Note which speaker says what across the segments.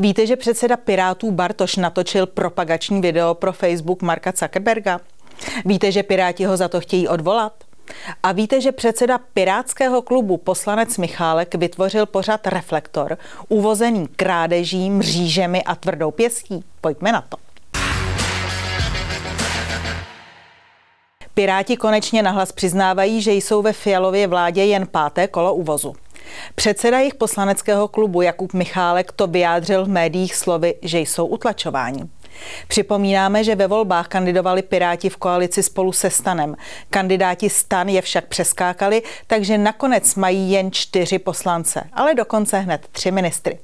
Speaker 1: Víte, že předseda Pirátů Bartoš natočil propagační video pro Facebook Marka Zuckerberga? Víte, že Piráti ho za to chtějí odvolat? A víte, že předseda Pirátského klubu poslanec Michálek vytvořil pořad Reflektor, uvozený krádeží, mřížemi a tvrdou pěstí? Pojďme na to. Piráti konečně nahlas přiznávají, že jsou ve Fialově vládě jen páté kolo uvozu. Předseda jejich poslaneckého klubu Jakub Michálek to vyjádřil v médiích slovy, že jsou utlačováni. Připomínáme, že ve volbách kandidovali Piráti v koalici spolu se Stanem. Kandidáti Stan je však přeskákali, takže nakonec mají jen čtyři poslance, ale dokonce hned tři ministry.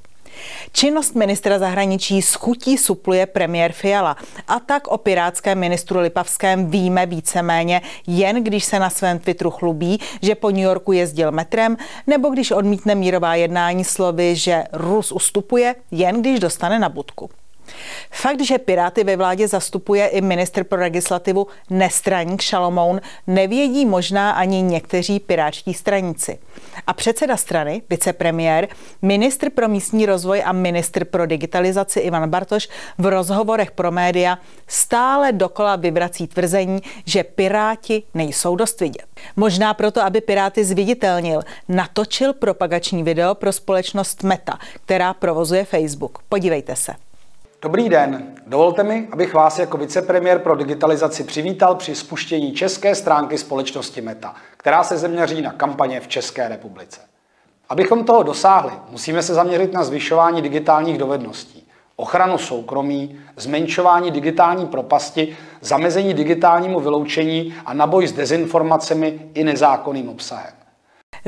Speaker 1: Činnost ministra zahraničí s chutí supluje premiér Fiala. A tak o pirátském ministru Lipavském víme víceméně jen když se na svém Twitteru chlubí, že po New Yorku jezdil metrem, nebo když odmítne mírová jednání slovy, že Rus ustupuje, jen když dostane na budku. Fakt, že Piráty ve vládě zastupuje i ministr pro legislativu nestraník Šalomoun, nevědí možná ani někteří pirátští stranici. A předseda strany, vicepremiér, ministr pro místní rozvoj a ministr pro digitalizaci Ivan Bartoš v rozhovorech pro média stále dokola vyvrací tvrzení, že Piráti nejsou dost vidět. Možná proto, aby Piráty zviditelnil, natočil propagační video pro společnost Meta, která provozuje Facebook. Podívejte se.
Speaker 2: Dobrý den. Dovolte mi, abych vás jako vicepremiér pro digitalizaci přivítal při spuštění české stránky společnosti Meta, která se zaměří na kampaně v České republice. Abychom toho dosáhli, musíme se zaměřit na zvyšování digitálních dovedností, ochranu soukromí, zmenšování digitální propasti, zamezení digitálnímu vyloučení a na boj s dezinformacemi i nezákonným obsahem.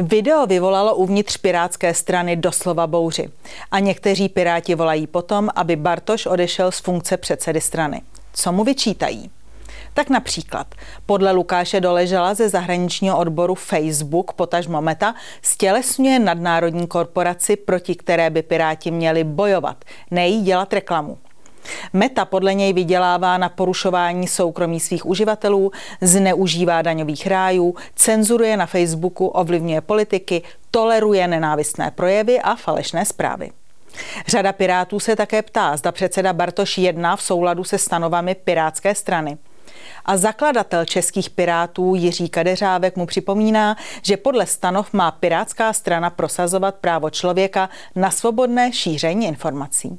Speaker 1: Video vyvolalo uvnitř pirátské strany doslova bouři. A někteří piráti volají potom, aby Bartoš odešel z funkce předsedy strany. Co mu vyčítají? Tak například podle Lukáše Doležela ze zahraničního odboru Facebook, potažmo Meta, stělesňuje nadnárodní korporaci, proti které by Piráti měli bojovat, nejí dělat reklamu. Meta podle něj vydělává na porušování soukromí svých uživatelů, zneužívá daňových rájů, cenzuruje na Facebooku, ovlivňuje politiky, toleruje nenávistné projevy a falešné zprávy. Řada pirátů se také ptá, zda předseda Bartoš jedná v souladu se stanovami pirátské strany. A zakladatel českých pirátů Jiří Kadeřávek mu připomíná, že podle stanov má pirátská strana prosazovat právo člověka na svobodné šíření informací.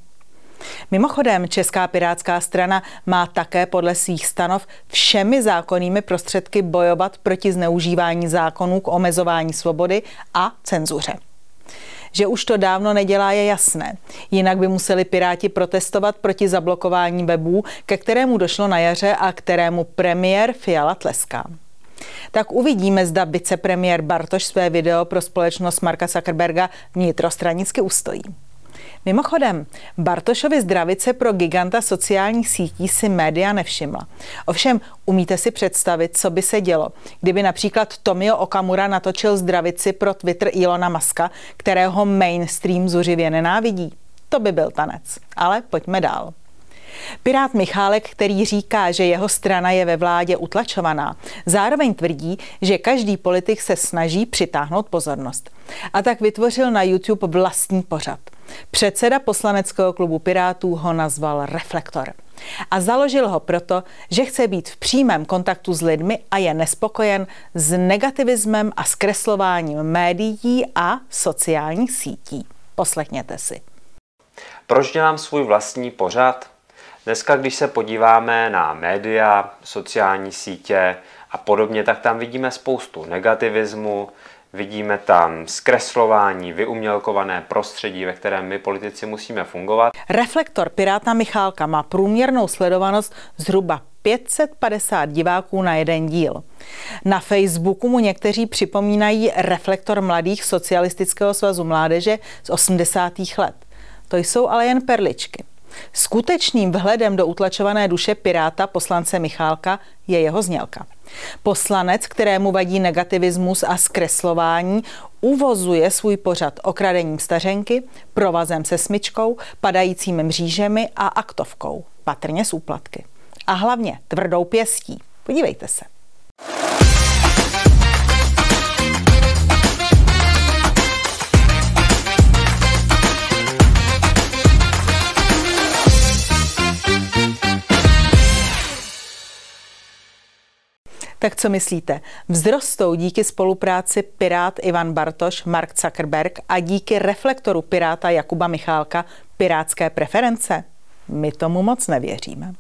Speaker 1: Mimochodem, Česká pirátská strana má také podle svých stanov všemi zákonnými prostředky bojovat proti zneužívání zákonů k omezování svobody a cenzuře. Že už to dávno nedělá, je jasné. Jinak by museli Piráti protestovat proti zablokování webů, ke kterému došlo na jaře a kterému premiér Fiala tleská. Tak uvidíme, zda vicepremiér Bartoš své video pro společnost Marka Zuckerberga vnitrostranicky ustojí. Mimochodem, Bartošovi zdravice pro giganta sociálních sítí si média nevšimla. Ovšem, umíte si představit, co by se dělo, kdyby například Tomio Okamura natočil zdravici pro Twitter Ilona Maska, kterého mainstream zuřivě nenávidí? To by byl tanec. Ale pojďme dál. Pirát Michálek, který říká, že jeho strana je ve vládě utlačovaná, zároveň tvrdí, že každý politik se snaží přitáhnout pozornost. A tak vytvořil na YouTube vlastní pořad. Předseda poslaneckého klubu Pirátů ho nazval Reflektor. A založil ho proto, že chce být v přímém kontaktu s lidmi a je nespokojen s negativismem a zkreslováním médií a sociálních sítí. Poslechněte si.
Speaker 3: Proč dělám svůj vlastní pořad? Dneska, když se podíváme na média, sociální sítě a podobně, tak tam vidíme spoustu negativismu, vidíme tam zkreslování, vyumělkované prostředí, ve kterém my politici musíme fungovat.
Speaker 1: Reflektor Piráta Michálka má průměrnou sledovanost zhruba 550 diváků na jeden díl. Na Facebooku mu někteří připomínají reflektor mladých Socialistického svazu mládeže z 80. let. To jsou ale jen perličky. Skutečným vhledem do utlačované duše Piráta poslance Michálka je jeho znělka. Poslanec, kterému vadí negativismus a zkreslování, uvozuje svůj pořad okradením stařenky, provazem se smyčkou, padajícími mřížemi a aktovkou, patrně s úplatky. A hlavně tvrdou pěstí. Podívejte se. Tak co myslíte? Vzrostou díky spolupráci Pirát Ivan Bartoš, Mark Zuckerberg a díky reflektoru Piráta Jakuba Michálka pirátské preference? My tomu moc nevěříme.